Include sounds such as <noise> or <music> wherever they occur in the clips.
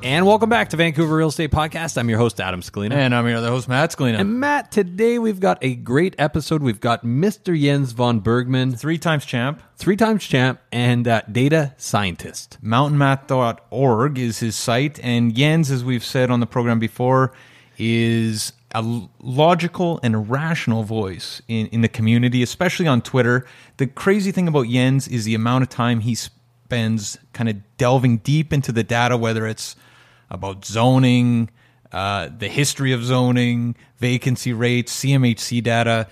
And welcome back to Vancouver Real Estate Podcast. I'm your host, Adam Scalina. And I'm your other host, Matt Scalina. And Matt, today we've got a great episode. We've got Mr. Jens von Bergmann, three times champ, three times champ, and uh, data scientist. Mountainmath.org is his site. And Jens, as we've said on the program before, is a logical and rational voice in, in the community, especially on Twitter. The crazy thing about Jens is the amount of time he spends kind of delving deep into the data, whether it's about zoning, uh, the history of zoning, vacancy rates, CMHC data,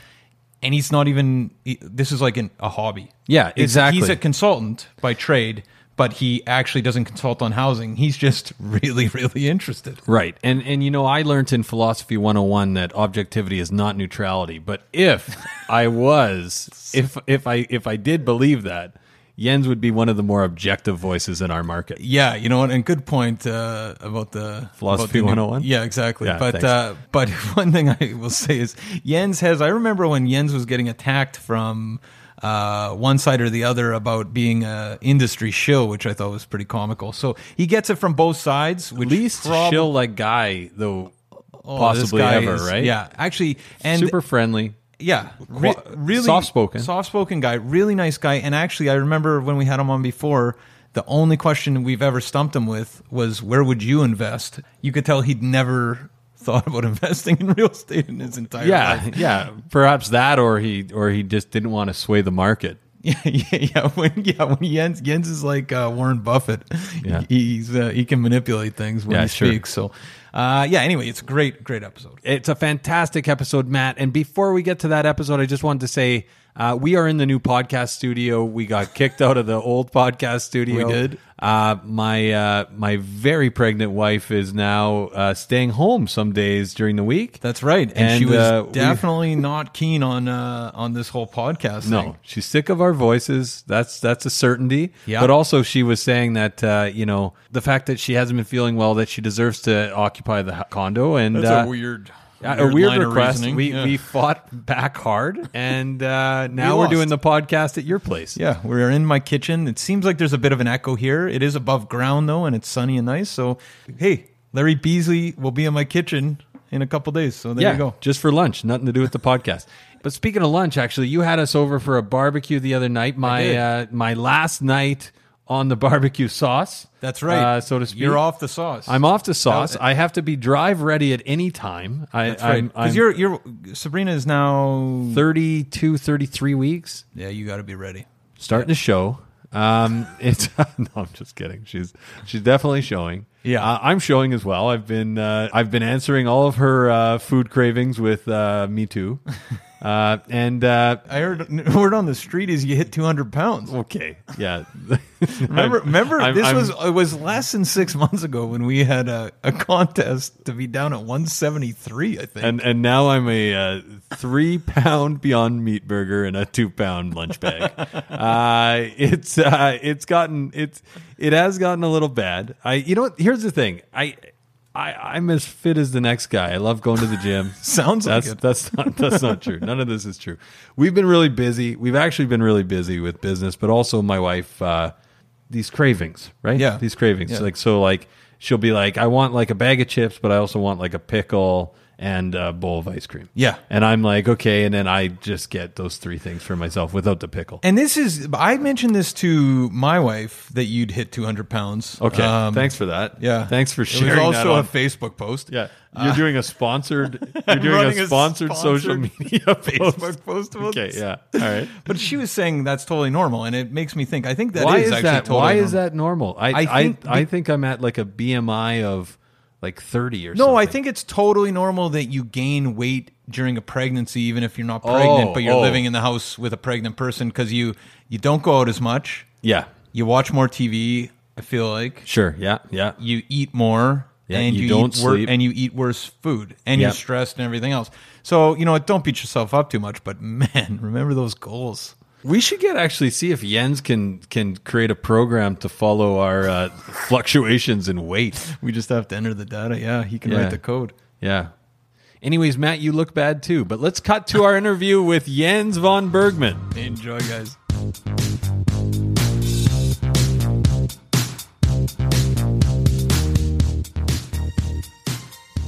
and he's not even. This is like an, a hobby. Yeah, exactly. He's a consultant by trade, but he actually doesn't consult on housing. He's just <laughs> really, really interested. Right. And and you know, I learned in philosophy 101 that objectivity is not neutrality. But if <laughs> I was if if I if I did believe that, Jens would be one of the more objective voices in our market. Yeah, you know what? And good point uh, about the philosophy about the 101. Yeah, exactly. Yeah, but uh, but <laughs> one thing I will say is Jens has. I remember when Jens was getting attacked from uh, one side or the other about being a industry shill, which I thought was pretty comical. So he gets it from both sides. Which Least prob- shill like guy though, oh, possibly ever, is, right? Yeah, actually, and super friendly yeah, re- really soft spoken, soft spoken guy, really nice guy. And actually, I remember when we had him on before. The only question we've ever stumped him with was, "Where would you invest?" You could tell he'd never <laughs> thought about investing in real estate in his entire yeah, life. Yeah, perhaps that, or he, or he just didn't want to sway the market. <laughs> Yeah, yeah, yeah. When yeah, when Jens Jens is like uh, Warren Buffett. Yeah. he's uh, he can manipulate things when yeah, he sure. speaks. So uh, yeah, anyway, it's a great, great episode. It's a fantastic episode, Matt. And before we get to that episode, I just wanted to say uh, we are in the new podcast studio. We got kicked out of the old podcast studio. We did. Uh, my uh, my very pregnant wife is now uh, staying home some days during the week. That's right, and, and she was uh, definitely not keen on uh, on this whole podcast. No, thing. she's sick of our voices. That's that's a certainty. Yeah. But also, she was saying that uh, you know the fact that she hasn't been feeling well, that she deserves to occupy the condo. And that's a weird a weird request. We yeah. we fought back hard, <laughs> and uh, now we are doing the podcast at your place. Yeah, we're in my kitchen. It seems like there's a bit of an echo here. It is above ground though, and it's sunny and nice. So, hey, Larry Beasley will be in my kitchen in a couple days. So there yeah, you go. Just for lunch, nothing to do with the podcast. But speaking of lunch, actually, you had us over for a barbecue the other night. My uh, my last night on the barbecue sauce. That's right. uh, so to speak. You're off the sauce. I'm off the sauce. I have to be drive ready at any time. I, That's right. Because you're you're Sabrina is now 32, 33 weeks. Yeah, you got to be ready. starting to show. Um, <laughs> it's <laughs> no, I'm just kidding. She's she's definitely showing. Yeah. uh, I'm showing as well. I've been uh, I've been answering all of her uh, food cravings with uh, me too, <laughs> uh, and uh, I heard <laughs> word on the street is you hit 200 pounds. okay, yeah. <laughs> Remember, remember I'm- this I'm- was it was less than six months ago when we had a, a contest to be down at 173. I think. and and now I'm a uh, three pound Beyond Meat burger and a two pound lunch bag. <laughs> uh, it's uh, it's gotten it's it has gotten a little bad. I you know what? Here's the thing. I. I, I'm as fit as the next guy. I love going to the gym. <laughs> Sounds like that's it. that's not that's not true. None of this is true. We've been really busy. We've actually been really busy with business, but also my wife. Uh, these cravings, right? Yeah. these cravings. Yeah. Like so, like she'll be like, I want like a bag of chips, but I also want like a pickle and a bowl of ice cream. Yeah. and I'm like, okay, and then I just get those three things for myself without the pickle. And this is I mentioned this to my wife that you'd hit 200 pounds. Okay, Um, thanks for that. Yeah, thanks for It sharing. was that also a Facebook post. yeah. You're doing a sponsored. <laughs> You're doing a a sponsored, social media <laughs> Facebook post. Okay, yeah, all right. <laughs> But she was saying that's totally normal, and it makes me think. I think that why is is actually that? totally why normal. is that normal? I I I think I, be- think I'm at like a BMI of like 30 or No, something. I think it's totally normal that you gain weight during a pregnancy, even if you're not pregnant, Oh, but you're oh. living in the house with a pregnant person because you you don't go out as much, yeah, you watch more TV. I feel like sure, yeah, yeah. you eat more. Yeah, and you you, don't eat wor- sleep. and you eat worse food, and you're Yep. stressed and everything else. So you know, don't beat yourself up too much. But <laughs> man, remember those goals. We should get actually see if Jens can can create a program to follow our uh, fluctuations in weight. We just have to enter the data. Yeah, he can Yeah. write the code. Yeah. Anyways, Matt, you look bad too. But let's cut to our interview with Jens von Bergmann. Enjoy, guys.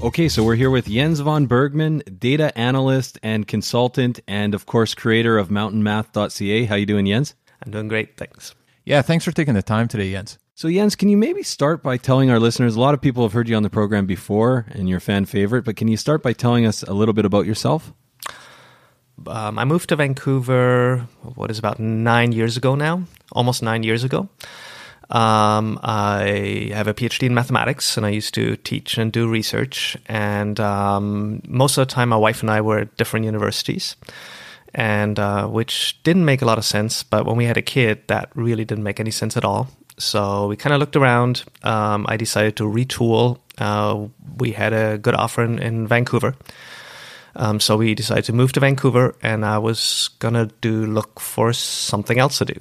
Okay, so we're here with Jens von Bergmann, data analyst and consultant, and of course, creator of mountainmath.ca. How you doing, Jens? I'm doing great, thanks. Yeah, thanks for taking the time today, Jens. So, Jens, can you maybe start by telling our listeners? A lot of people have heard you on the program before, and you're a fan favorite. But can you start by telling us a little bit about yourself? Um, I moved to Vancouver, what is about nine years ago now, almost nine years ago. Um, I have a PhD in mathematics, and I used to teach and do research. And um, most of the time, my wife and I were at different universities, and uh, which didn't make a lot of sense. But when we had a kid, that really didn't make any sense at all. So we kind of looked around. Um, I decided to retool. Uh, we had a good offer in, in Vancouver. Um, so we decided to move to Vancouver, and I was gonna do look for something else to do.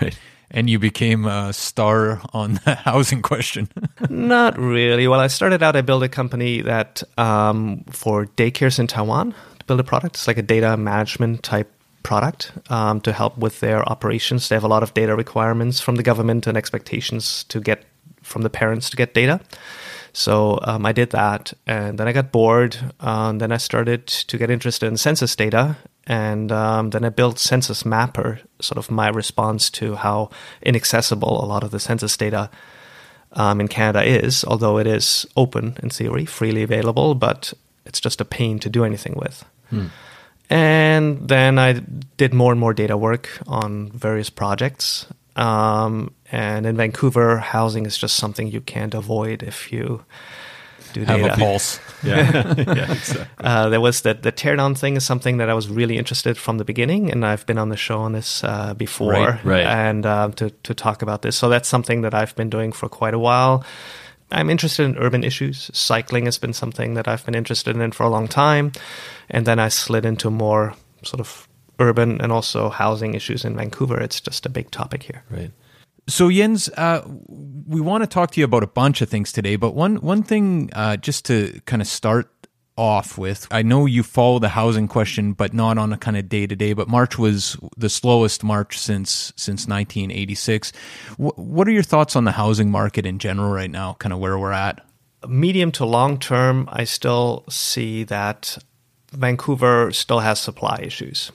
Right. And you became a star on the <laughs> housing question. <laughs> Not really. Well, I started out. I built a company that um, for daycares in Taiwan to build a product. It's like a data management type product um, to help with their operations. They have a lot of data requirements from the government and expectations to get from the parents to get data. So um, I did that, and then I got bored. Um, then I started to get interested in census data, and um, then I built Census Mapper, sort of my response to how inaccessible a lot of the census data um, in Canada is. Although it is open in theory, freely available, but it's just a pain to do anything with. And then I did more and more data work on various projects. Um, and in Vancouver, housing is just something you can't avoid if you do Have data. a pulse. <laughs> Yeah. <laughs> yeah, exactly. Uh, there was the the teardown thing is something that I was really interested from the beginning, and I've been on the show on this uh, before, Right, right. and um, to to talk about this. So that's something that I've been doing for quite a while. I'm interested in urban issues. Cycling has been something that I've been interested in for a long time, and then I slid into more sort of urban and also housing issues in Vancouver. It's just a big topic here. Right. So Jens, uh, we want to talk to you about a bunch of things today, but one one thing uh, just to kind of start off with, I know you follow the housing question, but not on a kind of day to day. But March was the slowest March since since 1986. Wh- what are your thoughts on the housing market in general right now? Kind of where we're at. medium to long term, I still see that Vancouver still has supply issues.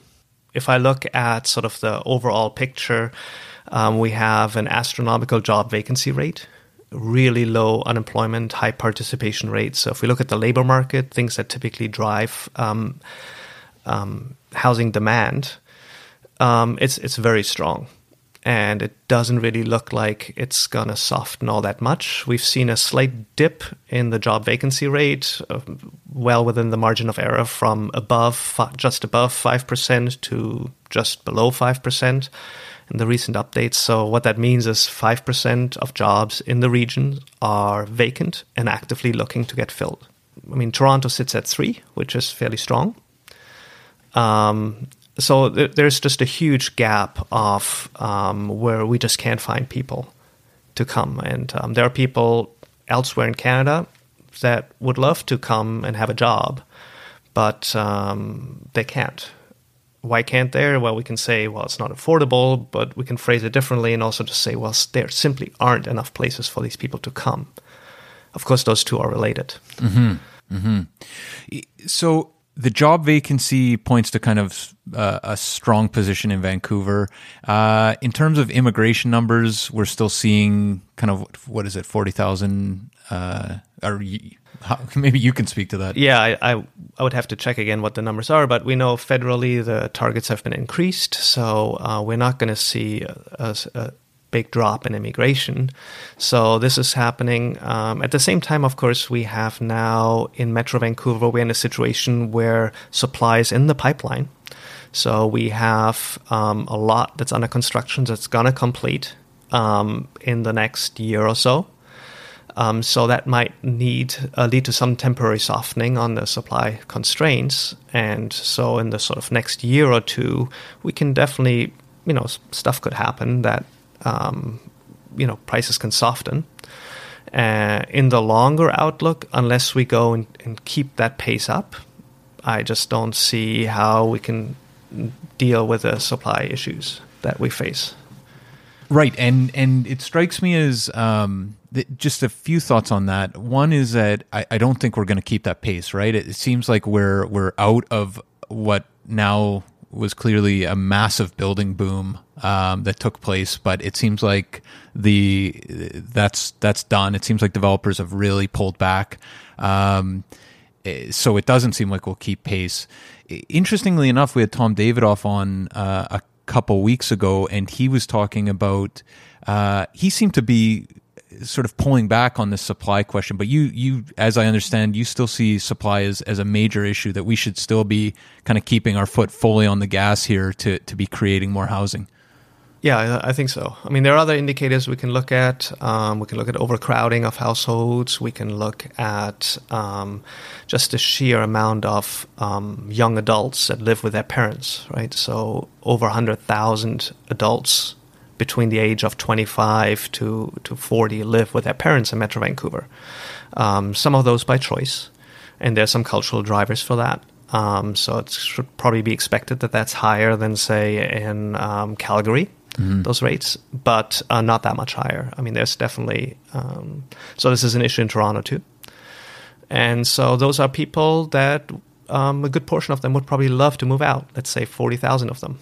If I look at sort of the overall picture, Um, we have an astronomical job vacancy rate, really low unemployment, high participation rates. So if we look at the labor market, things that typically drive um, um, housing demand, um, it's it's very strong, and it doesn't really look like it's gonna soften all that much. We've seen a slight dip in the job vacancy rate, uh, well within the margin of error, from above just above five percent to just below five percent in the recent updates. So what that means is 5% of jobs in the region are vacant and actively looking to get filled. I mean, Toronto sits at three, which is fairly strong. Um, so th- there's just a huge gap of um, where we just can't find people to come, and um, there are people elsewhere in Canada that would love to come and have a job, but um, they can't why can't there? Well, we can say, well, it's not affordable, but we can phrase it differently and also just say, well, there simply aren't enough places for these people to come. Of course, those two are related. Mm-hmm. Mm-hmm. So the job vacancy points to kind of uh, a strong position in Vancouver. Uh, in terms of immigration numbers, we're still seeing kind of what is it, forty thousand? Uh, or how, <laughs> maybe you can speak to that. Yeah, I, I, I would have to check again what the numbers are, but we know federally the targets have been increased, so uh, we're not going to see a, a, big drop in immigration. So this is happening um, at the same time. Of course, we have now in Metro Vancouver we're in a situation where supply is in the pipeline. So we have um, a lot that's under construction that's going to complete um, in the next year or so. Um, so that might need uh, lead to some temporary softening on the supply constraints, and so in the sort of next year or two, we can definitely, you know, stuff could happen that, um, you know, prices can soften. Uh, in the longer outlook, unless we go and, and keep that pace up, I just don't see how we can deal with the supply issues that we face. Right, and and it strikes me as um, just a few thoughts on that. One is that I, I don't think we're going to keep that pace. Right, it, it seems like we're we're out of what now was clearly a massive building boom um, that took place, but it seems like the that's that's done. It seems like developers have really pulled back. Um, eh, so it doesn't seem like we'll keep pace. Interestingly enough, we had Tom Davidoff on uh, a couple weeks ago, and he was talking about. Uh, he seemed to be sort of pulling back on the supply question, but you, you, as I understand, you still see supply as, as a major issue that we should still be kind of keeping our foot fully on the gas here to to be creating more housing. Yeah, I think so. I mean, there are other indicators we can look at. Um, we can look at overcrowding of households. We can look at um, just the sheer amount of um, young adults that live with their parents, right? So, over 100,000 adults between the age of 25 to, to 40 live with their parents in Metro Vancouver. Um, some of those by choice, and there's some cultural drivers for that. Um, so, it should probably be expected that that's higher than, say, in um, Calgary mm-hmm. those rates, but uh, not that much higher. I mean, there's definitely um, so this is an issue in Toronto too, and so those are people that um, a good portion of them would probably love to move out. Let's say forty thousand of them.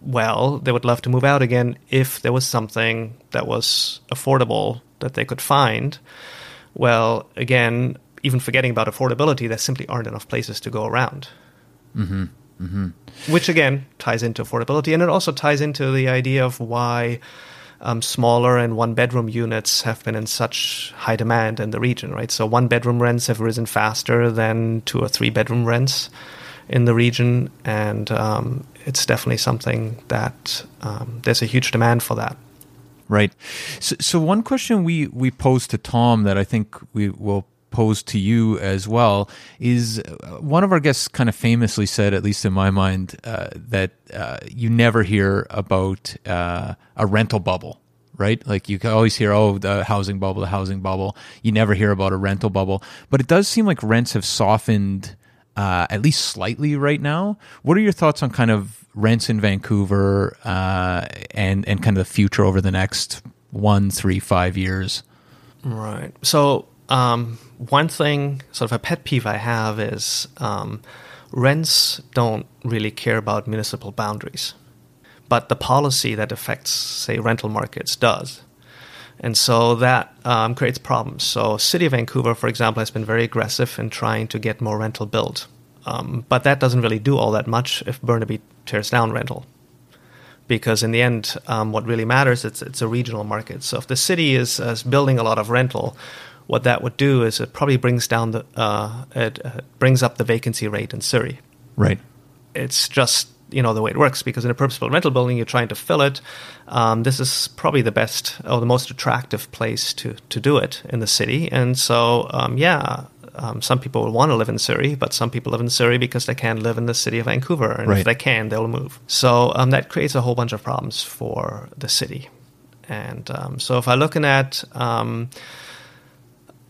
Well, they would love to move out again if there was something that was affordable that they could find. Well, again, even forgetting about affordability, there simply aren't enough places to go around. Mm-hmm. Mm-hmm. Which again ties into affordability, and it also ties into the idea of why um, smaller and one bedroom units have been in such high demand in the region, right? So one bedroom rents have risen faster than two or three bedroom rents in the region, and um, it's definitely something that um, there's a huge demand for that. Right. So, so one question we we posed to Tom that I think we will pose to you as well is uh, one of our guests kind of famously said, at least in my mind, uh, that uh, you never hear about uh, a rental bubble. Right, like you can always hear, oh, the housing bubble, the housing bubble. You never hear about a rental bubble, but it does seem like rents have softened uh, at least slightly right now. What are your thoughts on kind of rents in Vancouver uh, and and kind of the future over the next one, three, five years? Right. So um, one thing, sort of a pet peeve I have is um, rents don't really care about municipal boundaries. but the policy that affects, say, rental markets does. And so that um, creates problems. So, City of Vancouver, for example, has been very aggressive in trying to get more rental built. Um, but that doesn't really do all that much if Burnaby tears down rental. Because in the end, um, what really matters it's it's a regional market. So if the city is, is, building a lot of rental, what that would do is it probably brings down the uh, it uh, brings up the vacancy rate in Surrey. Right. It's just you know the way it works because in a purpose-built rental building you're trying to fill it um, this is probably the best or the most attractive place to to do it in the city and so um, yeah um, some people will want to live in Surrey, but some people live in Surrey because they can't live in the city of Vancouver, and right. if they can, they'll move. So um, that creates a whole bunch of problems for the city. And um, so if I'm looking at um,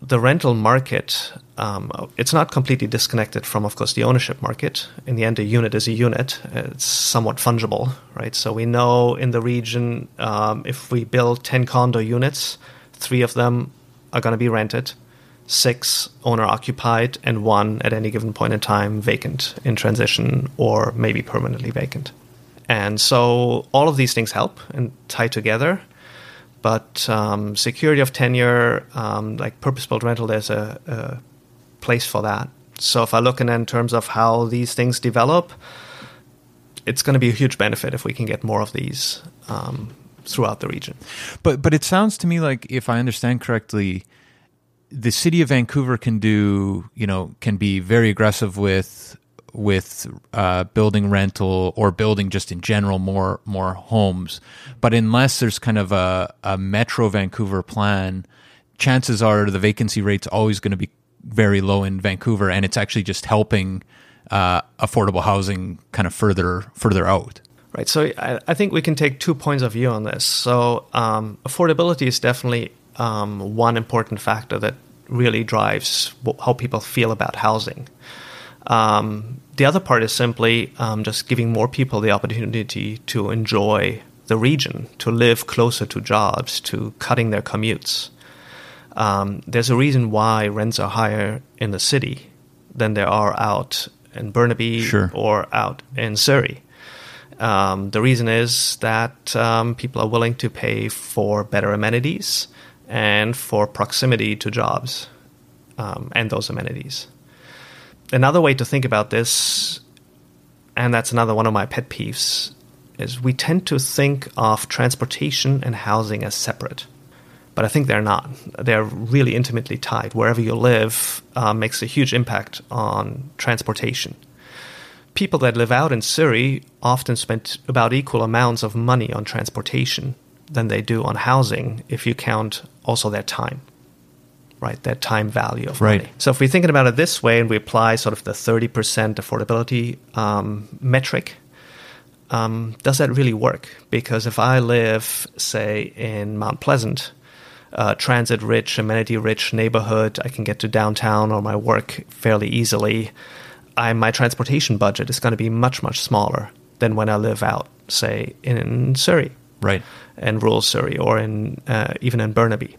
the rental market, um, it's not completely disconnected from, of course, the ownership market. In the end, a unit is a unit. It's somewhat fungible, right? So we know in the region, um, if we build 10 condo units, three of them are going to be rented, six owner occupied, and one at any given point in time vacant in transition or maybe permanently vacant. And so all of these things help and tie together. But um, security of tenure, um, like purpose-built rental, there's a, a, place for that. So if I look in, in terms of how these things develop, it's going to be a huge benefit if we can get more of these um, throughout the region. But but it sounds to me like, if I understand correctly, the city of Vancouver can do, you know, can be very aggressive with with uh, building rental or building just in general more more homes. But unless there's kind of a, a Metro Vancouver plan, chances are the vacancy rate's always going to be very low in Vancouver, and it's actually just helping uh, affordable housing kind of further further out. Right. So I, I, think we can take two points of view on this. So um, affordability is definitely um, one important factor that really drives how people feel about housing. Um, the other part is simply um, just giving more people the opportunity to enjoy the region, to live closer to jobs, to cutting their commutes. Um, there's a reason why rents are higher in the city than there are out in Burnaby sure. or out in Surrey. Um, the reason is that um, people are willing to pay for better amenities and for proximity to jobs um, and those amenities another way to think about this, and that's another one of my pet peeves, is we tend to think of transportation and housing as separate. But I think they're not. They're really intimately tied. Wherever you live uh, makes a huge impact on transportation. People that live out in Surrey often spend about equal amounts of money on transportation than they do on housing if you count also their time right? Their time value of right. money. So if we're thinking about it this way and we apply sort of the 30% affordability um, metric, um, does that really work? Because if I live, say, in Mount Pleasant, uh, transit rich, amenity rich neighborhood, I can get to downtown or my work fairly easily. I, my transportation budget is going to be much, much smaller than when I live out, say, in Surrey. Right. In rural Surrey or in uh, even in Burnaby.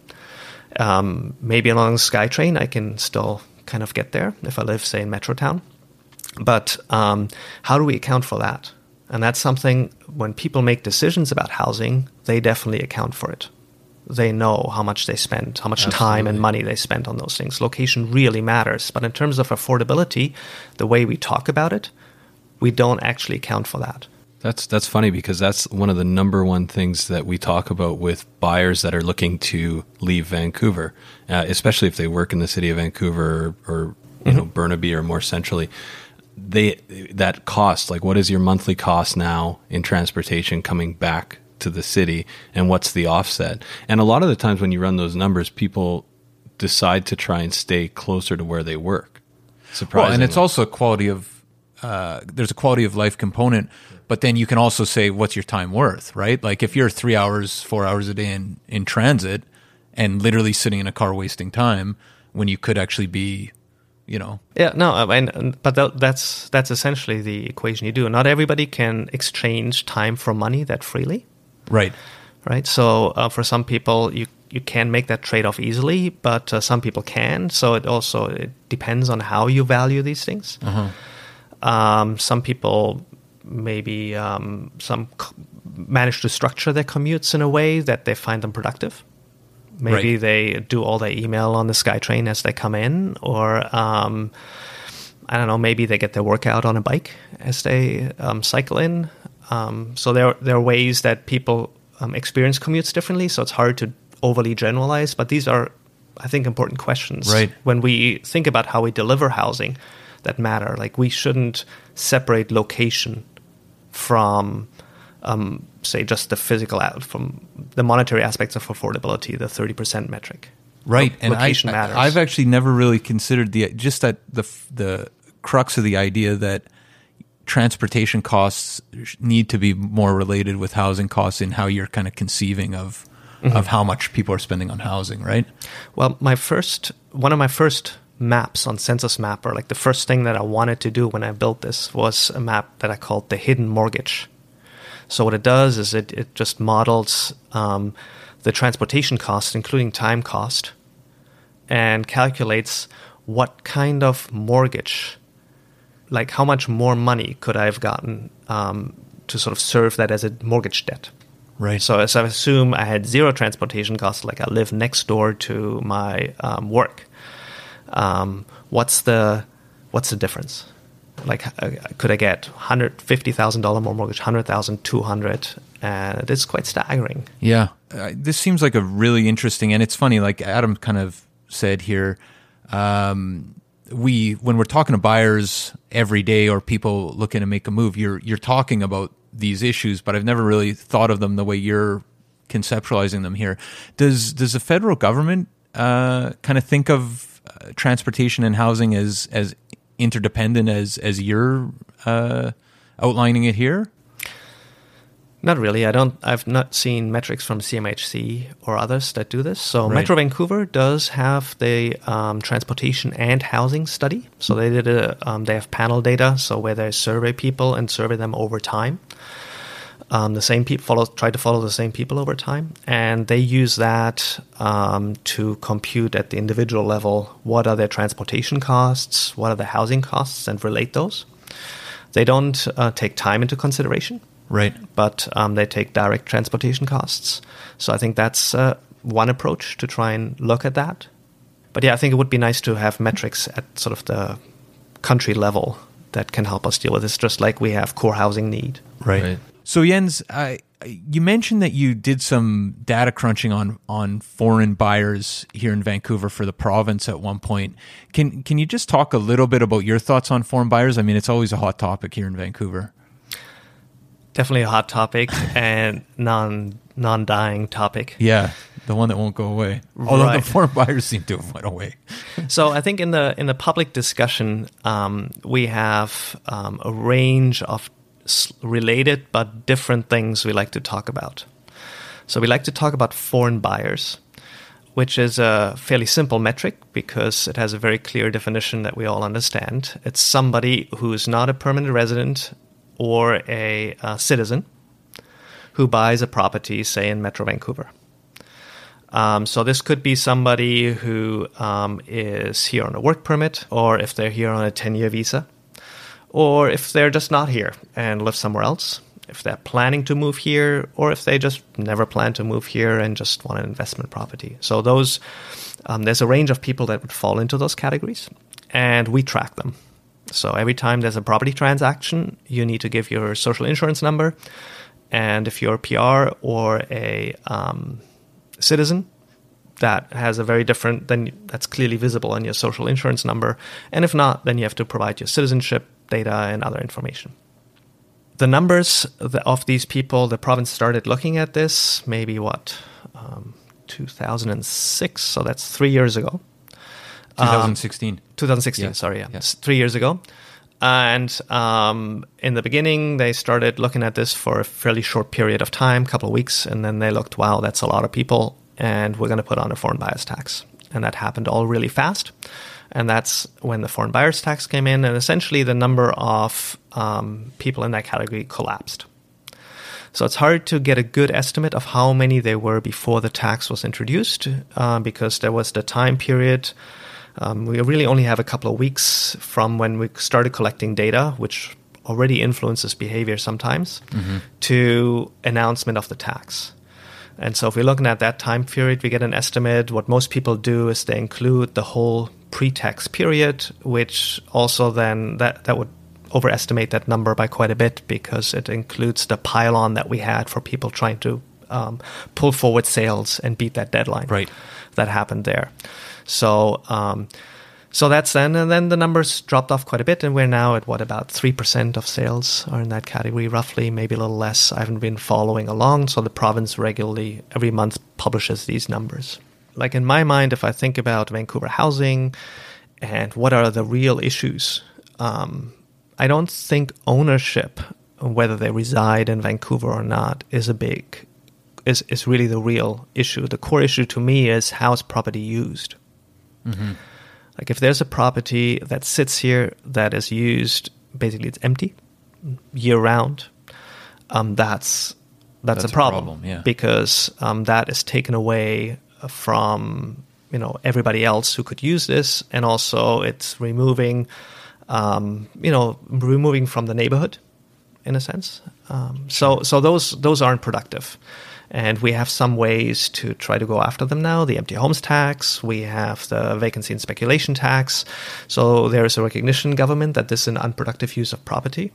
Um, maybe along the SkyTrain, I can still kind of get there if I live, say, in Metrotown. But um, how do we account for that? And that's something when people make decisions about housing, they definitely account for it. They know how much they spend, how much Absolutely. time and money they spend on those things. Location really matters. But in terms of affordability, the way we talk about it, we don't actually account for that. That's that's funny because that's one of the number one things that we talk about with buyers that are looking to leave Vancouver, uh, especially if they work in the city of Vancouver or, or you mm-hmm. know Burnaby or more centrally. They that cost like what is your monthly cost now in transportation coming back to the city, and what's the offset? And a lot of the times when you run those numbers, people decide to try and stay closer to where they work. Surprisingly, well, and it's also a quality of uh, there's a quality of life component but then you can also say, what's your time worth, right? Like if you're three hours, four hours a day in, in transit and literally sitting in a car wasting time when you could actually be, you know. Yeah, no, I mean, but that's, that's essentially the equation you do. Not everybody can exchange time for money that freely. Right. Right. So uh, for some people, you you can make that trade off easily, but uh, some people can. So it also it depends on how you value these things. Uh-huh. Um, some people maybe um, some manage to structure their commutes in a way that they find them productive. Maybe Right. they do all their email on the SkyTrain as they come in, or um, I don't know, maybe they get their workout on a bike as they um, cycle in. Um, so there, there are ways that people um, experience commutes differently. So it's hard to overly generalize, but these are, I think, important questions Right. when we think about how we deliver housing that matter. Like we shouldn't separate location from, um, say, just the physical out from the monetary aspects of affordability, the thirty percent metric. right Lo- and I, location matters. i've actually never really considered the just that the the crux of the idea that transportation costs need to be more related with housing costs in how you're kind of conceiving of Mm-hmm. of how much people are spending on housing right Well, my first one of my first maps on Census Mapper, like the first thing that I wanted to do when I built this was a map that I called the hidden mortgage. So what it does is it it just models um, the transportation cost, including time cost, and calculates what kind of mortgage, like how much more money could I have gotten um, to sort of serve that as a mortgage debt. right So as I assume I had zero transportation costs, like I live next door to my um, work. Um, what's the what's the difference? Like, uh, could I get hundred fifty thousand dollar more mortgage, hundred thousand, two hundred, and it is quite staggering. Yeah, uh, this seems like a really interesting, and it's funny. Like Adam kind of said here, um, we when we're talking to buyers every day or people looking to make a move, you're you're talking about these issues, but I've never really thought of them the way you're conceptualizing them here. Does does the federal government uh, kind of think of uh, transportation and housing as as interdependent as as you're uh, outlining it here? Not really. I don't. I've not seen metrics from CMHC or others that do this. So Right. Metro Vancouver does have the um, transportation and housing study. So they did a. Um, they have panel data. So where they survey people and survey them over time. Um, the same people follow try to follow the same people over time, and they use that um, to compute at the individual level what are their transportation costs, what are the housing costs, and relate those. They don't uh, take time into consideration Right. but um, they take direct transportation costs. So I think that's uh, one approach to try and look at that. But yeah, I think it would be nice to have metrics at sort of the country level that can help us deal with this, just like we have core housing need. Right. Right. So Jens, I, you mentioned that you did some data crunching on on foreign buyers here in Vancouver for the province at one point. Can can you just talk a little bit about your thoughts on foreign buyers? I mean, it's always a hot topic here in Vancouver. Definitely a hot topic and non non dying topic. Yeah, the one that won't go away. Although Right. the <laughs> foreign buyers seem to have went away. <laughs> so I think in the in the public discussion, um, we have um, a range of related but different things we like to talk about. So we like to talk about foreign buyers, which is a fairly simple metric because it has a very clear definition that we all understand. It's somebody who's not a permanent resident or a, uh citizen who buys a property, say in Metro Vancouver. Um, so this could be somebody who um, is here on a work permit, or if they're here on a 10-year visa, or if they're just not here and live somewhere else, if they're planning to move here, or if they just never plan to move here and just want an investment property. So those, um, there's a range of people that would fall into those categories, and we track them. So every time there's a property transaction, you need to give your social insurance number, and if you're a PR or a um, citizen, that has a very different then that's clearly visible on your social insurance number. And if not then you have to provide your citizenship data and other information. The numbers of these people the province started looking at this maybe what um, 2006 so that's three years ago 2016. 2016 Yeah. sorry yeah, Yeah. Three years ago and um, in the beginning they started looking at this for a fairly short period of time a couple of weeks and then they looked wow that's a lot of people and we're going to put on a foreign buyers tax and that happened all really fast and that's when the foreign buyers tax came in and essentially the number of um, people in that category collapsed so it's hard to get a good estimate of how many there were before the tax was introduced uh, because there was the time period. Um, we really only have a couple of weeks from when we started collecting data, which already influences behavior sometimes to announcement of the tax. And so if we're looking at that time period, we get an estimate. What most people do is they include the whole pre-tax period, which also then that, that would overestimate that number by quite a bit because it includes the pile-on that we had for people trying to um, pull forward sales and beat that deadline Right. that happened there. So um, so that's then. And then the numbers dropped off quite a bit and we're now at what about 3% of sales are in that category roughly maybe a little less. I haven't been following along so the province regularly every month publishes these numbers. Like in my mind if i think about vancouver housing and what are the real issues um, i don't think ownership whether they reside in vancouver or not is a big is, is really the real issue. The core issue to me is how is property used like if there's a property that sits here that is used, basically it's empty year round. Um, that's, that's That's a a problem, problem, yeah. because um, that is taken away from you know everybody else who could use this, and also it's removing um, you know removing from the neighborhood in a sense. Um, so so those those aren't productive. And we have some ways to try to go after them now. The empty homes tax, we have the vacancy and speculation tax. So there is a recognition in government that this is an unproductive use of property,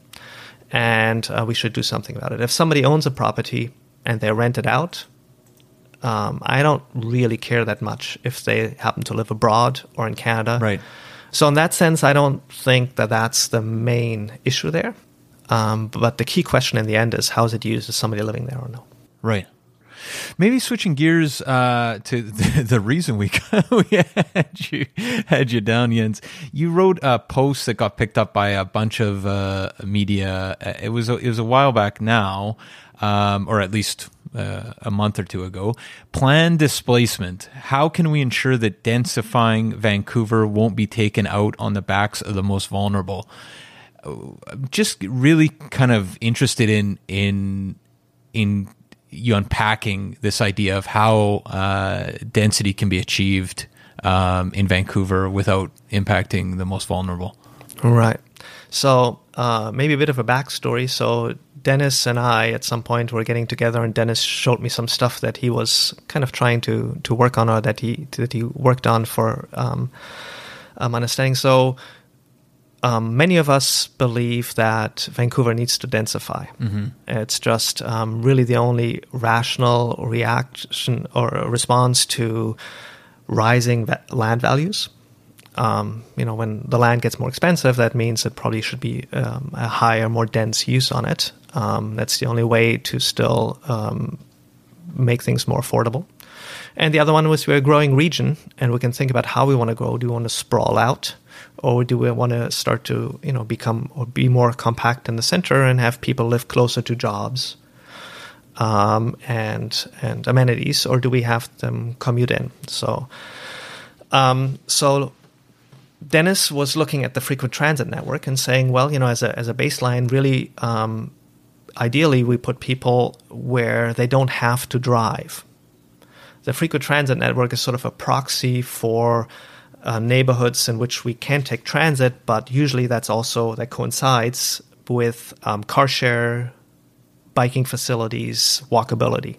and uh, we should do something about it. If somebody owns a property and they rent it out, um, I don't really care that much if they happen to live abroad or in Canada. Right. So in that sense, I don't think that that's the main issue there. Um, but the key question in the end is how is it used? Is somebody living there or no? Right. Maybe switching gears uh, to <laughs> the, the reason we, <laughs> we had you had you down, Jens. You wrote a post that got picked up by a bunch of uh, media. Uh, It was a, it was a while back now, um, or at least uh, a month or two ago. Planned displacement. How can we ensure that densifying Vancouver won't be taken out on the backs of the most vulnerable? I'm just really kind of interested in in in you unpacking this idea of how uh, density can be achieved um, in Vancouver without impacting the most vulnerable. Right. So uh, maybe a bit of a backstory. So Dennis and I, at some point, were getting together, and Dennis showed me some stuff that he was kind of trying to to work on, or that he that he worked on for um, um, understanding. So um, many of us believe that Vancouver needs to densify. It's just um, really the only rational reaction or response to rising va- land values. Um, you know, when the land gets more expensive, that means it probably should be um, a higher, more dense use on it. Um, that's the only way to still um, make things more affordable. And the other one was we're a growing region, and we can think about how we want to grow. Do we want to sprawl out, or do we want to start to, you know, become or be more compact in the center and have people live closer to jobs um, and and amenities, or do we have them commute in? So, um, so Dennis was looking at the frequent transit network and saying, well, you know, as a as a baseline, really, um, ideally, we put people where they don't have to drive. The frequent transit network is sort of a proxy for uh, neighborhoods in which we can take transit, but usually that's also that coincides with um, car share, biking facilities, walkability.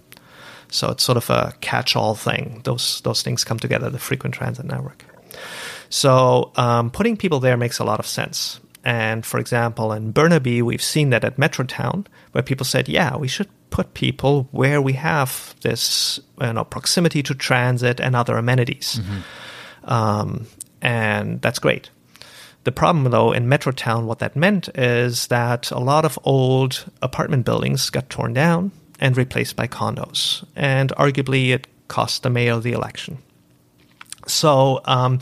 So it's sort of a catch-all thing. Those those things come together. The frequent transit network. So um, putting people there makes a lot of sense. And for example, in Burnaby, we've seen that at Metrotown, where people said, "Yeah, we should put people where we have this you know, proximity to transit and other amenities," um, and that's great. The problem, though, in Metrotown, what that meant is that a lot of old apartment buildings got torn down and replaced by condos, and arguably it cost the mayor the election. So um,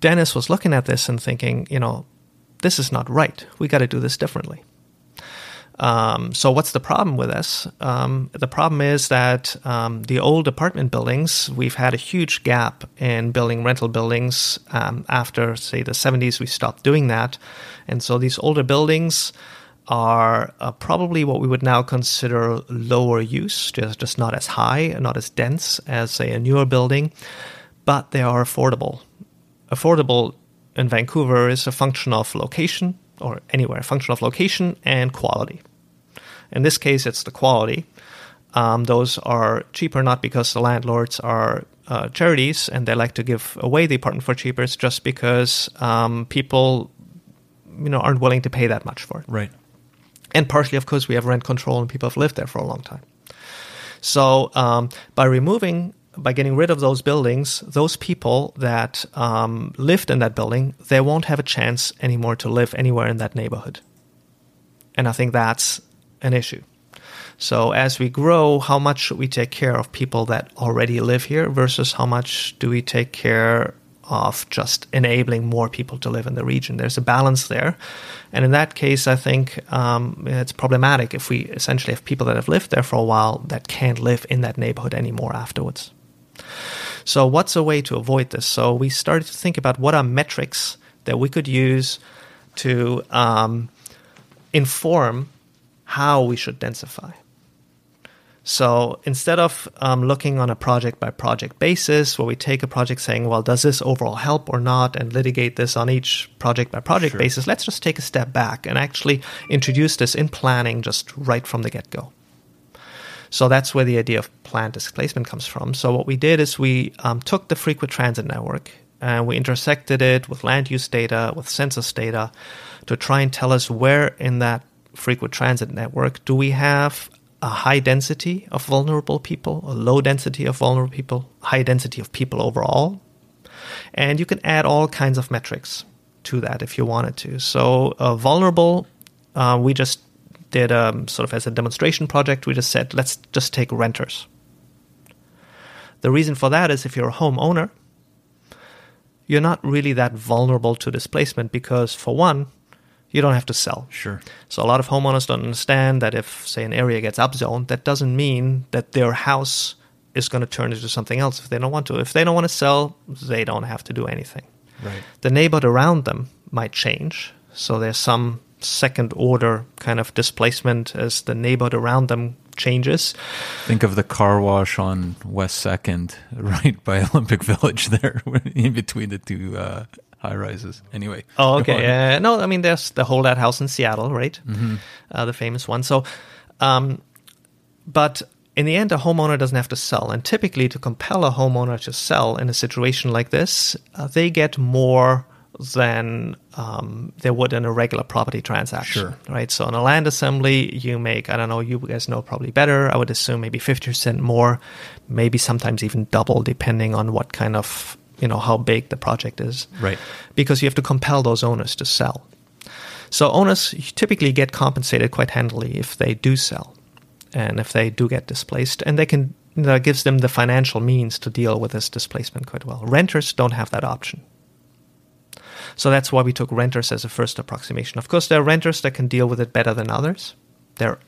Dennis was looking at this and thinking, you know, this is not right. We got to do this differently. Um, so what's the problem with this? Um, the problem is that um, the old apartment buildings, we've had a huge gap in building rental buildings. Um, after, say, the 70s, we stopped doing that. And so these older buildings are uh, probably what we would now consider lower use, just, just not as high, not as dense as, say, a newer building, but they are affordable. Affordable in Vancouver is a function of location, or anywhere, a function of location and quality. In this case, it's the quality. Um, those are cheaper not because the landlords are uh, charities and they like to give away the apartment for cheaper. It's just because um, people, you know, aren't willing to pay that much for it. Right. And partially, of course, we have rent control and people have lived there for a long time. So um, by removing, by getting rid of those buildings, those people that um, lived in that building, they won't have a chance anymore to live anywhere in that neighborhood. And I think that's an issue. So as we grow, how much should we take care of people that already live here versus how much do we take care of just enabling more people to live in the region? There's a balance there. And in that case, I think um, it's problematic if we essentially have people that have lived there for a while that can't live in that neighborhood anymore afterwards. So, what's a way to avoid this? So, we started to think about what are metrics that we could use to um, inform how we should densify. So instead of um, looking on a project by project basis, where we take a project saying, well, does this overall help or not, and litigate this on each project by project Sure. basis, let's just take a step back and actually introduce this in planning just right from the get go. So that's where the idea of planned displacement comes from. So what we did is we um, took the frequent transit network and we intersected it with land use data, with census data, to try and tell us where in that frequent transit network do we have a high density of vulnerable people, a low density of vulnerable people, high density of people overall. And you can add all kinds of metrics to that if you wanted to. So, uh, vulnerable, uh, we just did um, sort of as a demonstration project, we just said, let's just take renters. The reason for that is if you're a homeowner, you're not really that vulnerable to displacement because, for one, you don't have to sell. Sure. So a lot of homeowners don't understand that if, say, an area gets upzoned, that doesn't mean that their house is going to turn into something else if they don't want to. If they don't want to sell, they don't have to do anything. Right. The neighborhood around them might change. So there's some second order kind of displacement as the neighborhood around them changes. Think of the car wash on West Second, <laughs> right by Olympic Village, there, <laughs> in between the two uh, high rises. Anyway. Oh, okay. no, I mean, there's the Hold That House in Seattle, right? Uh, the famous one. So, um, but in the end, a homeowner doesn't have to sell. And typically, to compel a homeowner to sell in a situation like this, uh, they get more than um, they would in a regular property transaction. Sure. Right. So, in a land assembly, you make, I don't know, you guys know probably better. I would assume maybe 50% more, maybe sometimes even double, depending on what kind of, you know, how big the project is Right. because you have to compel those owners to sell. So owners typically get compensated quite handily if they do sell, and if they do get displaced, and they can that gives them the financial means to deal with this displacement quite well. Renters don't have that option. So that's why we took renters as a first approximation. Of course, there are renters that can deal with it better than others. There are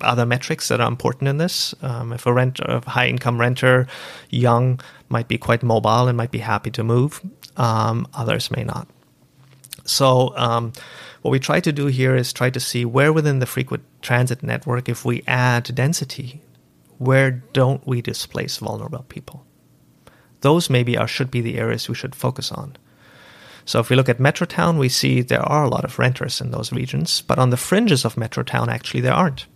other metrics that are important in this. Um, if a renter, a high income renter, young, might be quite mobile and might be happy to move, um, others may not. So, um, what we try to do here is try to see where within the frequent transit network, if we add density, where don't we displace vulnerable people? Those maybe are should be the areas we should focus on. So if we look at Metrotown, we see there are a lot of renters in those regions, but on the fringes of Metrotown, actually there aren't.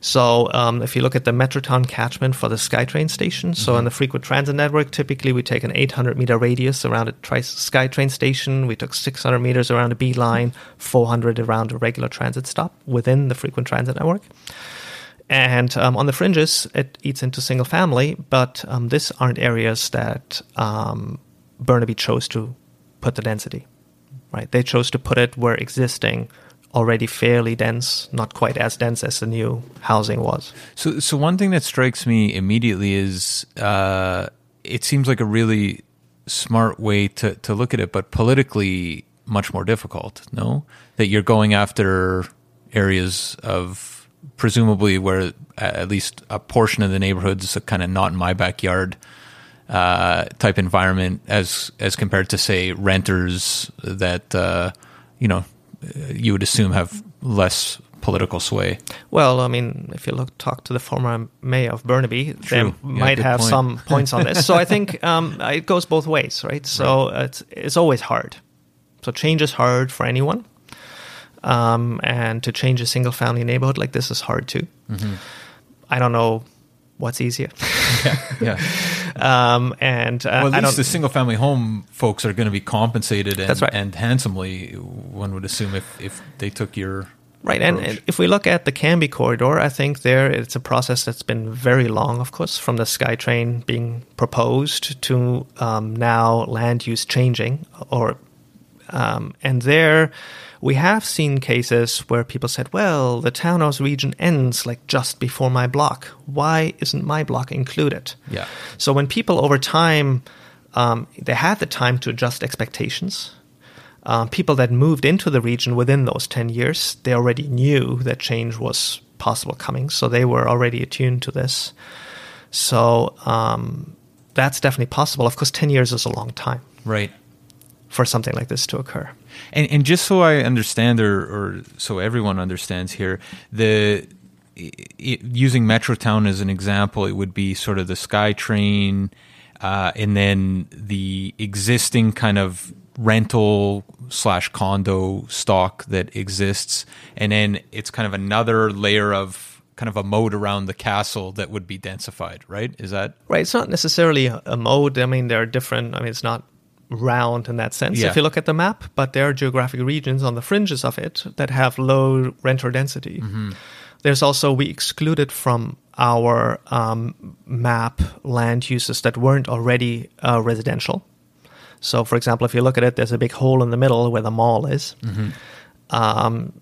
So um, if you look at the Metrotown catchment for the SkyTrain station, so on the frequent transit network, typically we take an 800 meter radius around a tri- SkyTrain station. We took 600 meters around a B line, 400 around a regular transit stop within the frequent transit network. And um, on the fringes, it eats into single family, but um, these aren't areas that um, Burnaby chose to put the density. Right? They chose to put it where existing, already fairly dense, not quite as dense as the new housing was. So, so one thing that strikes me immediately is uh, it seems like a really smart way to, to look at it, but politically much more difficult. No, that you're going after areas of presumably where at least a portion of the neighborhoods are kind of not in my backyard uh, type environment, as as compared to say renters that uh, you know you would assume have less political sway. Well, I mean, if you look talk to the former mayor of Burnaby, they Yeah, might have point. some points on this. So I think <laughs> um, it goes both ways, right? So It's it's always hard. So change is hard for anyone. Um, and to change a single family neighborhood like this is hard too. I don't know what's easier. <laughs> Yeah. <laughs> um, and uh, Well, at least the single family home folks are going to be compensated and, That's right. and handsomely, one would assume, if, if they took your. Right, and, approach. and if we look at the Cambie corridor, I think there it's a process that's been very long, of course, from the SkyTrain being proposed to um, now land use changing, or um, and there we have seen cases where people said, "Well, the townhouse region ends like just before my block. Why isn't my block included?" Yeah. So when people over time, um, they had the time to adjust expectations. Um, people that moved into the region within those 10 years, they already knew that change was possible coming. So they were already attuned to this. So um, that's definitely possible. Of course, 10 years is a long time Right. For something like this to occur. And, and just so I understand, or, or so everyone understands here, the i i using Metrotown as an example, it would be sort of the SkyTrain, uh, and then the existing kind of rental slash condo stock that exists, and then it's kind of another layer of kind of a moat around the castle that would be densified, right? Is that Right. It's not necessarily a a mode. I mean, there are different, I mean, it's not round in that sense Yeah. if you look at the map, but there are geographic regions on the fringes of it that have low renter density. There's also, we excluded from our um, map land uses that weren't already uh, residential. So, for example, if you look at it, there's a big hole in the middle where the mall is. Um,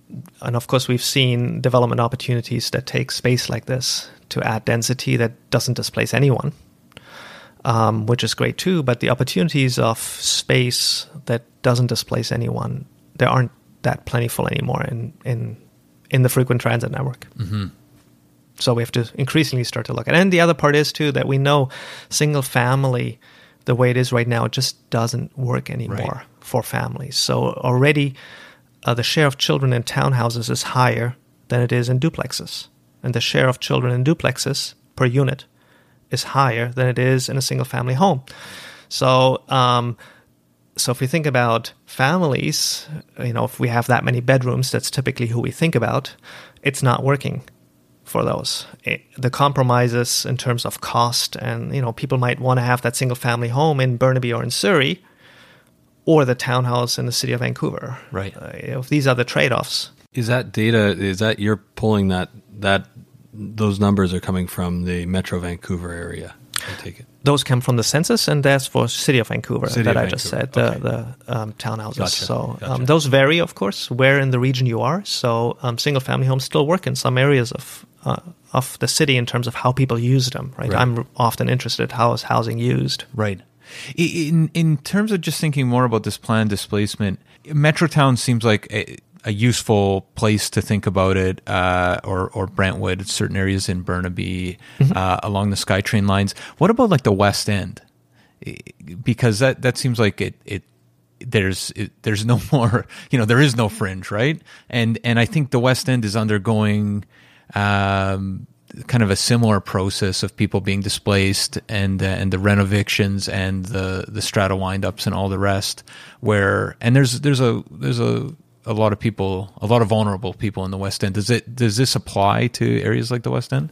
and of course, we've seen development opportunities that take space like this to add density that doesn't displace anyone, um, which is great too. But the opportunities of space that doesn't displace anyone, there aren't that plentiful anymore in in in the frequent transit network. So we have to increasingly start to look at. It. And the other part is too that we know single family, the way it is right now, it just doesn't work anymore Right. for families. So already, uh, the share of children in townhouses is higher than it is in duplexes, and the share of children in duplexes per unit is higher than it is in a single family home. So, um, so if we think about families, you know, if we have that many bedrooms, that's typically who we think about. It's not working for those. It, the compromises in terms of cost, and you know, people might want to have that single family home in Burnaby or in Surrey, or the townhouse in the city of Vancouver. Right. Uh, you know, if these are the trade-offs. Is that data? Is that you're pulling that that those numbers are coming from the Metro Vancouver area? I take it. Those come from the census, and that's for city of Vancouver City that of I just said. The okay. the um, townhouses. Gotcha, So gotcha. um, those vary, of course, where in the region you are. So um, single family homes still work in some areas of uh, of the city in terms of how people use them. Right. Right. I'm often interested how is housing used. Right. In in terms of just thinking more about this planned displacement, Metrotown seems like a, a useful place to think about it, uh, or or Brentwood, certain areas in Burnaby, uh, along the SkyTrain lines. What about like the West End? Because that that seems like it it there's it, there's no <laughs> more you know there is no fringe right and and I think the West End is undergoing um, kind of a similar process of people being displaced and uh, and the renovictions and the the strata windups and all the rest where and there's there's a there's a a lot of people a lot of vulnerable people in the West End does it does this apply to areas like the West End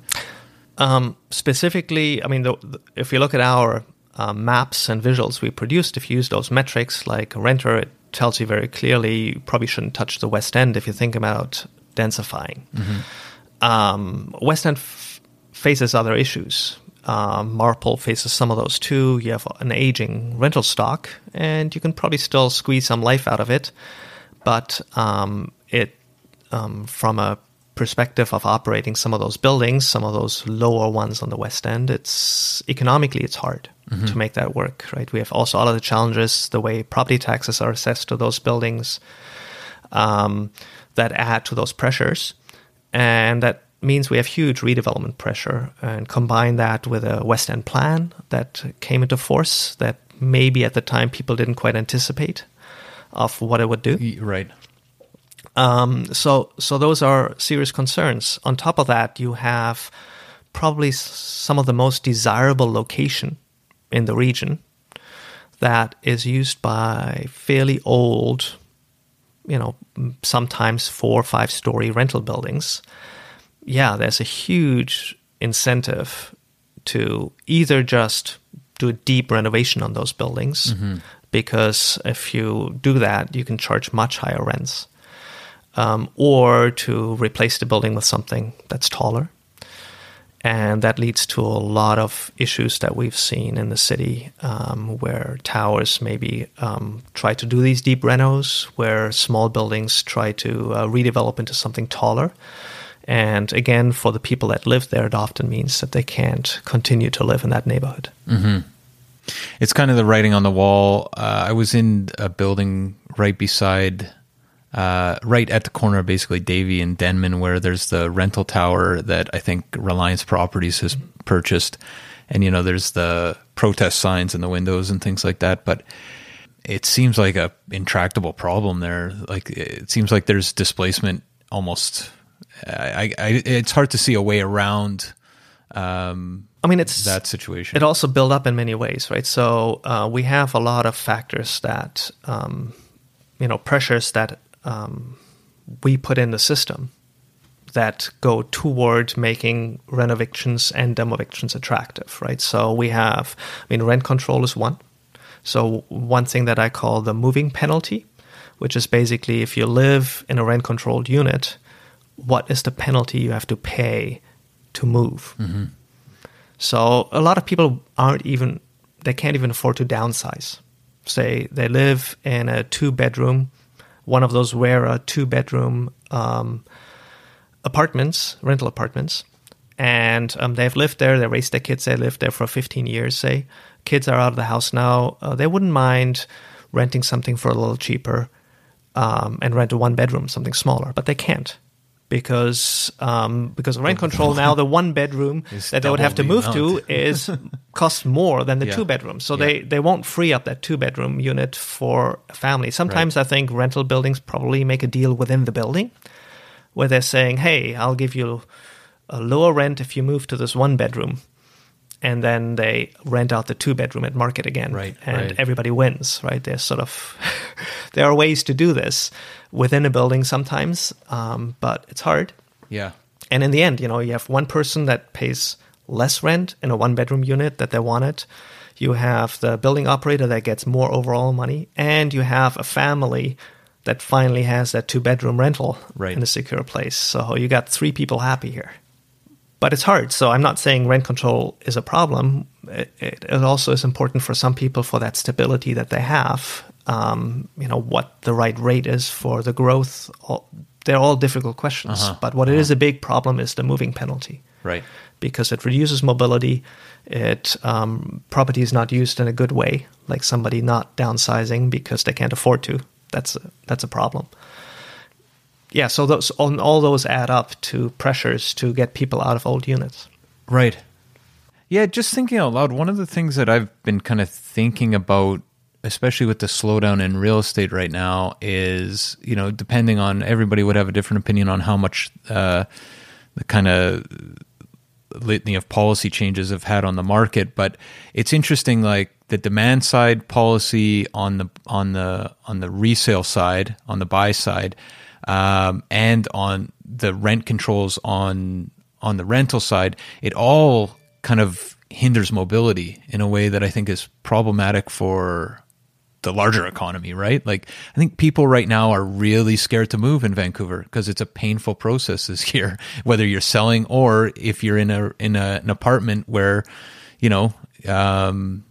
Um, specifically, I mean, the, the, if you look at our um, maps and visuals we produced, if you use those metrics like renter, it tells you very clearly you probably shouldn't touch the West End if you think about densifying. Um, West End f- faces other issues. Um, Marpole faces some of those too. You have an aging rental stock, and you can probably still squeeze some life out of it. But um, it, um, from a perspective of operating some of those buildings, some of those lower ones on the West End, it's economically it's hard to make that work. Right? We have also all of the challenges, the way property taxes are assessed to those buildings, um, that add to those pressures, and that means we have huge redevelopment pressure. And combine that with a West End plan that came into force that maybe at the time people didn't quite anticipate of what it would do. right Um, so, so those are serious concerns. On top of that, you have probably some of the most desirable location in the region that is used by fairly old, you know, sometimes four or five story rental buildings, yeah, there's a huge incentive to either just do a deep renovation on those buildings, mm-hmm. Because if you do that, you can charge much higher rents, um, or to replace the building with something that's taller. And that leads to a lot of issues that we've seen in the city um, where towers maybe um, try to do these deep renos, where small buildings try to uh, redevelop into something taller. And again, for the people that live there, it often means that they can't continue to live in that neighborhood. Mm-hmm. It's kind of the writing on the wall. Uh, I was in a building right beside, uh, right at the corner of basically Davie and Denman, where there's the rental tower that I think Reliance Properties has purchased. And, you know, there's the protest signs in the windows and things like that. But it seems like a intractable problem there. Like, it seems like there's displacement almost I, I, it's hard to see a way around. Um, I mean, it's that situation. It also built up in many ways, right? So uh, we have a lot of factors that, um, you know, pressures that um, we put in the system that go toward making renovictions and demovictions attractive, right? So we have, I mean, rent control is one. So one thing that I call the moving penalty, which is basically if you live in a rent controlled unit what is the penalty you have to pay to move. Mm-hmm. So a lot of people aren't even they can't even afford to downsize. Say they live in a two bedroom, one of those rare two bedroom um, apartments, rental apartments, and um, they've lived there. They raised their kids. They lived there for 15 years. Say kids are out of the house now. Uh, they wouldn't mind renting something for a little cheaper um, and rent a one bedroom, something smaller, but they can't because um, because rent control now the one bedroom <laughs> that they would have to move to <laughs> is costs more than the yeah. two bedroom so yeah. they they won't free up that two bedroom unit for a family sometimes right. i think rental buildings probably make a deal within the building where they're saying hey i'll give you a lower rent if you move to this one bedroom and then they rent out the two bedroom at market again right and right. everybody wins right there's sort of <laughs> there are ways to do this within a building sometimes, um, but it's hard. Yeah. And in the end, you know, you have one person that pays less rent in a one bedroom unit that they wanted. You have the building operator that gets more overall money, and you have a family that finally has that two bedroom rental right. in a secure place. So you got three people happy here. But it's hard. So I'm not saying rent control is a problem. It, it, it also is important for some people for that stability that they have um, you know what the right rate is for the growth. They're all difficult questions, uh-huh. but what uh-huh. it is a big problem is the moving penalty, right? Because it reduces mobility. It um, property is not used in a good way, like somebody not downsizing because they can't afford to. That's a, that's a problem. Yeah, so those all, all those add up to pressures to get people out of old units. Right. Yeah, just thinking out loud, one of the things that I've been kind of thinking about especially with the slowdown in real estate right now, is you know depending on everybody would have a different opinion on how much uh, the kind of litany of policy changes have had on the market. But it's interesting, like the demand side policy on the on the on the resale side, on the buy side, um, and on the rent controls on on the rental side. It all kind of hinders mobility in a way that I think is problematic for the larger economy, right? Like I think people right now are really scared to move in Vancouver because it's a painful process this <laughs> year, whether you're selling or if you're in a in a, an apartment where, you know, um,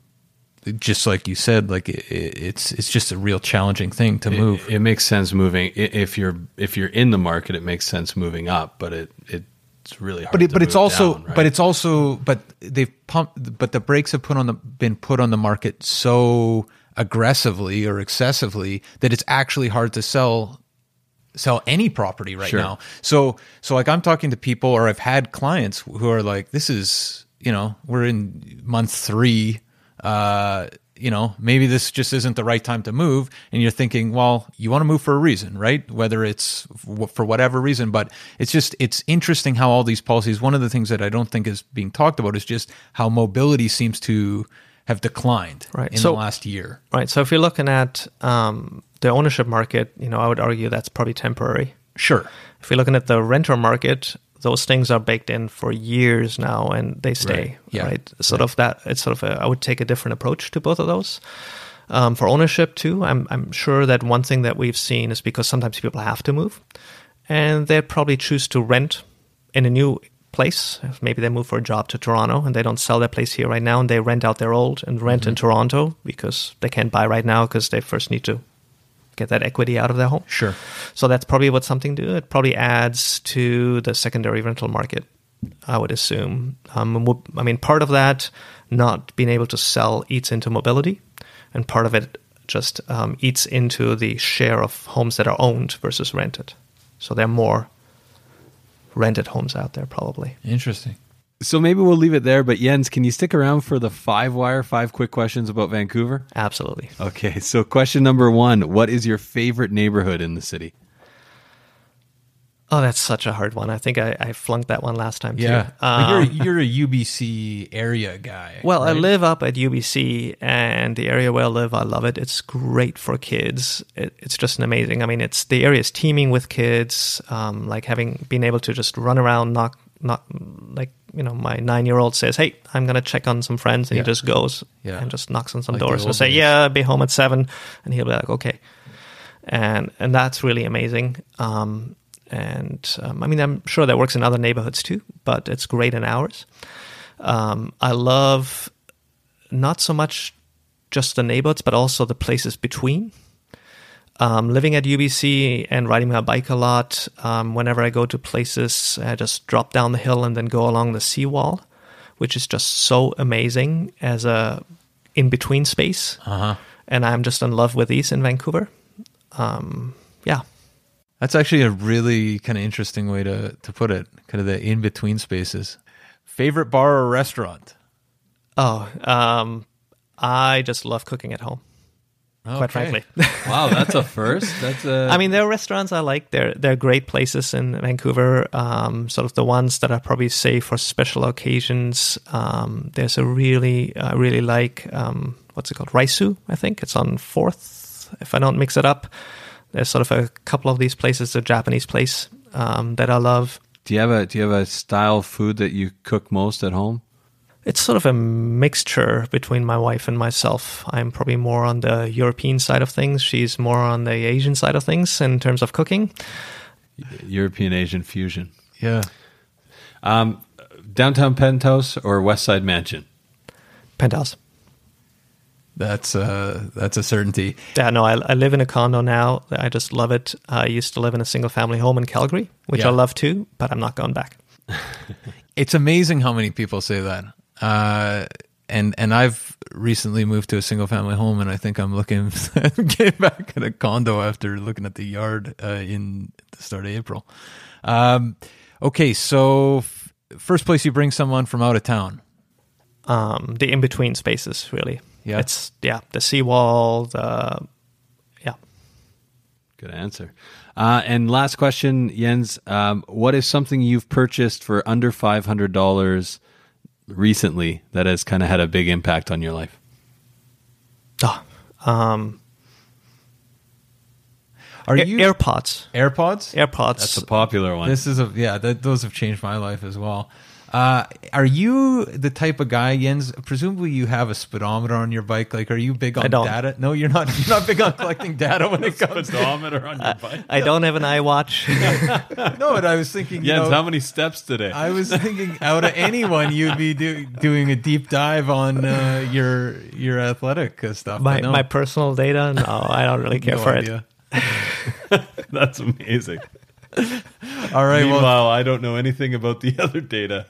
just like you said, like it, it's it's just a real challenging thing to move. It, it, makes sense moving if you're if you're in the market. It makes sense moving up, but it it it's really hard. But it, but it's also down, right? but it's also but they've pumped but the brakes have put on the been put on the market so aggressively or excessively that it's actually hard to sell sell any property right sure. now. So so like I'm talking to people or I've had clients who are like this is, you know, we're in month 3 uh you know, maybe this just isn't the right time to move. And you're thinking, well, you want to move for a reason, right? Whether it's for whatever reason, but it's just, it's interesting how all these policies, one of the things that I don't think is being talked about is just how mobility seems to have declined Right. in So- the last year. Right. So if you're looking at um, the ownership market, you know, I would argue that's probably temporary. Sure. If you're looking at the renter market, those things are baked in for years now, and they stay. Right. Yeah. Right. Sort of that. It's sort of. A, I would take a different approach to both of those. Um, for ownership too, I'm I'm sure that one thing that we've seen is because sometimes people have to move, and they probably choose to rent in a new place. Maybe they move for a job to Toronto and they don't sell their place here right now, and they rent out their old and rent in Toronto because they can't buy right now because they first need to get that equity out of their home. Sure. So that's probably what something do. It probably adds to the secondary rental market. I would assume. Um, I mean, part of that not being able to sell eats into mobility, and part of it just um, eats into the share of homes that are owned versus rented. So there are more rented homes out there, probably. Interesting. So maybe we'll leave it there. But Jens, can you stick around for the five wire, five quick questions about Vancouver? Absolutely. Okay. So question number one: What is your favorite neighborhood in the city? Oh, that's such a hard one. I think I, I flunked that one last time Yeah. too. But you're, Um, you're a UBC area guy. Well, I live up at UBC, and the area where I live, I love it. It's great for kids. It, it's just an amazing. I mean, it's the area is teeming with kids. Um, like having been able to just run around, knock, knock. Like you know, my nine year old says, "Hey, I'm gonna check on some friends," and Yeah. he just goes Yeah. and just knocks on some Like doors and say, days. "Yeah, I'll be home at 7. and he'll be like, "Okay," and and that's really amazing. Um, and um, I mean, I'm sure that works in other neighborhoods too, but it's great in ours. Um, I love not so much just the neighborhoods, but also the places between. Um, living at UBC and riding my bike a lot, um, whenever I go to places, I just drop down the hill and then go along the seawall, which is just so amazing as a in between space. Uh-huh. And I'm just in love with these in Vancouver. Um, yeah. That's actually a really kind of interesting way to, to put it, kind of the in between spaces. Favorite bar or restaurant? Oh, um, I just love cooking at home. Quite frankly. <laughs> Wow, that's a first. That's a. I mean, there are restaurants I like. They're they're great places in Vancouver. Um, sort of the ones that I probably say for special occasions. Um, there's a really I really like um, what's it called Raisu. I think it's on Fourth. If I don't mix it up, there's sort of a couple of these places. A Japanese place um, that I love. do you have a Do you have a style of food that you cook most at home? It's sort of a mixture between my wife and myself. I'm probably more on the European side of things. She's more on the Asian side of things in terms of cooking. European Asian fusion. Yeah. Um, downtown penthouse or West Side mansion? Penthouse. That's uh that's a certainty. Yeah, no, I, I live in a condo now. I just love it. I used to live in a single family home in Calgary, which Yeah. I love too, but I'm not going back. <laughs> It's amazing how many people say that. Uh and and I've recently moved to a single family home and I think I'm looking <laughs> getting back at a condo after looking at the yard uh, in the start of April. Um okay, so f- first place you bring someone from out of town. Um, the in between spaces, really. Yeah. It's, yeah, the seawall, the, yeah. Good answer. Uh, and last question, Jens. Um, what is something you've purchased for under five hundred dollars recently that has kind of had a big impact on your life? Oh, um, Are Air- you AirPods. AirPods? AirPods. That's a popular one. This is a yeah. That, those have changed my life as well. Uh, are you the type of guy, Jens? Presumably, you have a speedometer on your bike. Like, are you big on I don't. data? No, you're not. You're not big on collecting data when it comes. to Speedometer on your bike. I don't have an iWatch. <laughs> No, but I was thinking. You Jens, know, how many steps today? I was thinking out of anyone, you'd be do, doing a deep dive on uh, your your athletic uh, stuff. my, no, my personal data? No, I don't really care no for it. <laughs> <laughs> That's amazing. All right. Meanwhile, Well, I don't know anything about the <laughs> other data,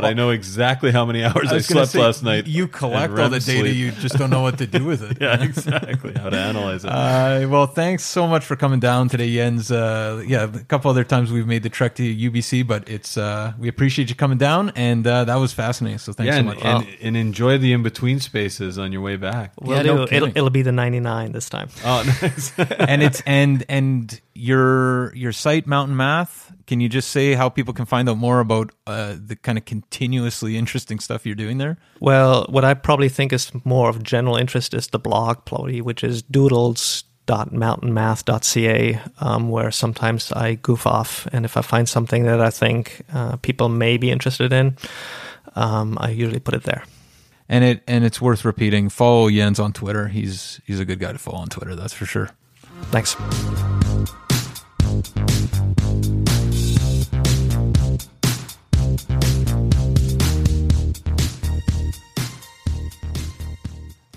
but I know exactly how many hours I I, slept say, last night. You and collect all the data. sleep. You just don't know what to do with it. <laughs> yeah, exactly. How to analyze it. Uh, well, thanks so much for coming down today, Jens. Uh, yeah, a couple other times we've made the trek to UBC, but it's uh, we appreciate you coming down, and uh, that was fascinating. So thanks yeah, so much. and, and enjoy the in between spaces on your way back. We'll Yeah, no it'll, kidding. it'll be the 99 this time. Oh, <laughs> nice. and it's and and your your site Mountain Math can you just say how people can find out more about uh, the kind of continuously interesting stuff you're doing there? Well, what I probably think is more of general interest is the blog, Plody, which is doodles.mountainmath.ca, um, where sometimes I goof off. And if I find something that I think uh, people may be interested in, um, I usually put it there. And it and it's worth repeating. Follow Jens on Twitter. He's he's a good guy to follow on Twitter. That's for sure. Thanks.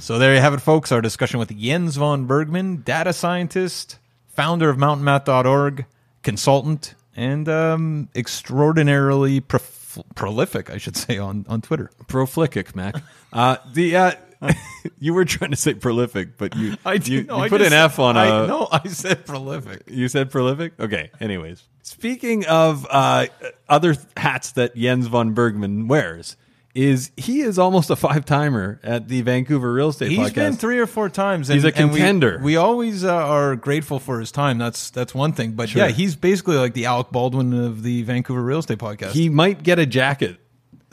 So there you have it, folks. Our discussion with Jens von Bergmann, data scientist, founder of mountainmath.org, consultant, and um, extraordinarily prof- prolific, I should say, on, on Twitter. Prolific, Mac. <laughs> Uh, the uh, <laughs> you were trying to say prolific, but you <laughs> I you, no, you I put just- an F on I, a. No, I said prolific. You said prolific? Okay. Anyways, speaking of uh, other hats that Jens von Bergmann wears, is he is almost a five timer at the Vancouver Real Estate He's Podcast. been three or four times. And, He's a and we- contender. we, always uh, are grateful for his time. That's that's one thing. But Sure. yeah, he's basically like the Alec Baldwin of the Vancouver Real Estate Podcast. He might get a jacket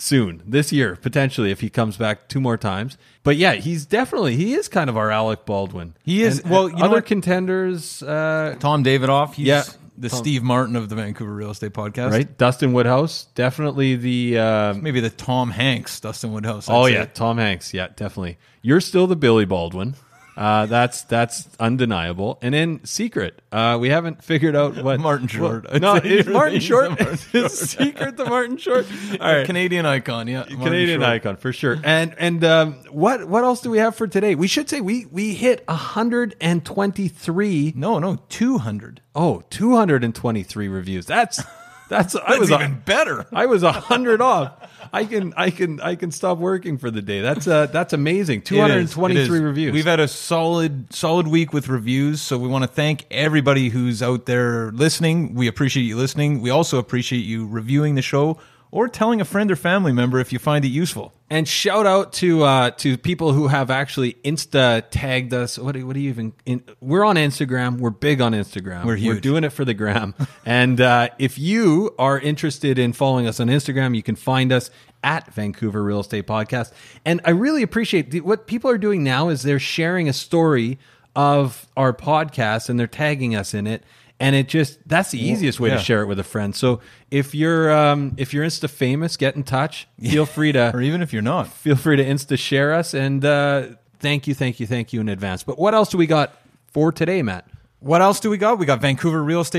soon this year, potentially, if he comes back two more times. But yeah, he's definitely he is kind of our Alec Baldwin. He is- And, well, uh, you other contenders, uh, Tom Davidoff. He's Yeah. The Tom- Steve Martin of the Vancouver Real Estate Podcast. right? Dustin Woodhouse, definitely the. Um, Maybe the Tom Hanks, Dustin Woodhouse. I'd Oh say. yeah, Tom Hanks. Yeah, definitely. You're still the Billy Baldwin. Uh, that's that's undeniable. And in secret, uh, we haven't figured out <laughs> what Martin Short. I'd no, <laughs> you're Martin Short. Martin <laughs> It's secret the Martin Short. All right, Canadian icon. Yeah, Martin Canadian Short. icon for sure. And and um, what what else do we have for today? We should say we we hit 123. No, no, two hundred. Oh, 223 reviews. That's that's I was even a, better. I was a hundred off. I can I can I can stop working for the day. That's uh that's amazing. Two hundred and twenty three reviews. We've had a solid, solid week with reviews. So we want to thank everybody who's out there listening. We appreciate you listening. We also appreciate you reviewing the show or telling a friend or family member if you find it useful. And shout out to uh, to people who have actually Insta tagged us. What do, what do you even? In, we're on Instagram. We're big on Instagram. We're huge. doing it for the gram. <laughs> and uh, if you are interested in following us on Instagram, you can find us at Vancouver Real Estate Podcast. And I really appreciate the, what people are doing now is they're sharing a story of our podcast and they're tagging us in it. And it just that's the easiest way yeah. to share it with a friend. So if you're um, if you're Insta famous, get in touch. Feel free to <laughs> Or even if you're not. feel free to insta share us and uh, thank you thank you thank you in advance but what else do we got for today matt What else do we got? We got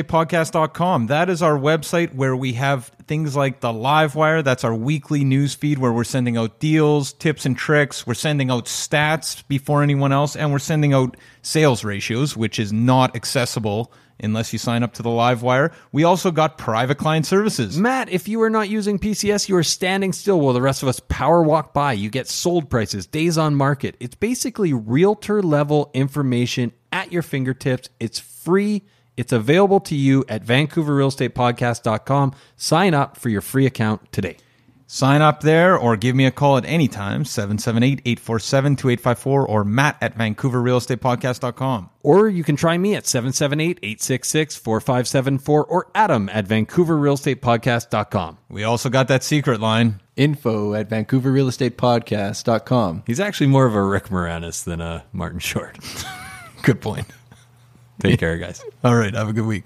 VancouverRealEstatePodcast.com. That is our website where we have things like the Live Wire. That's our weekly news feed where we're sending out deals, tips and tricks. We're sending out stats before anyone else, and we're sending out sales ratios, which is not accessible unless you sign up to the Live Wire. We also got private client services. matt if you are not using pcs you are standing still while the rest of us power walk by. You get sold prices days on market. It's basically realtor level information at your fingertips. It's free. It's available to you at vancouverrealestatepodcast.com sign up for your free account today Sign up there or give me a call at any time, 778-847-2854 or matt at vancouverrealestatepodcast.com. Or you can try me at 778-866-4574 or Adam at vancouverrealestatepodcast.com. We also got that secret line. info at vancouverrealestatepodcast.com. He's actually more of a Rick Moranis than a Martin Short. <laughs> Good point. Take care, guys. All right, have a good week.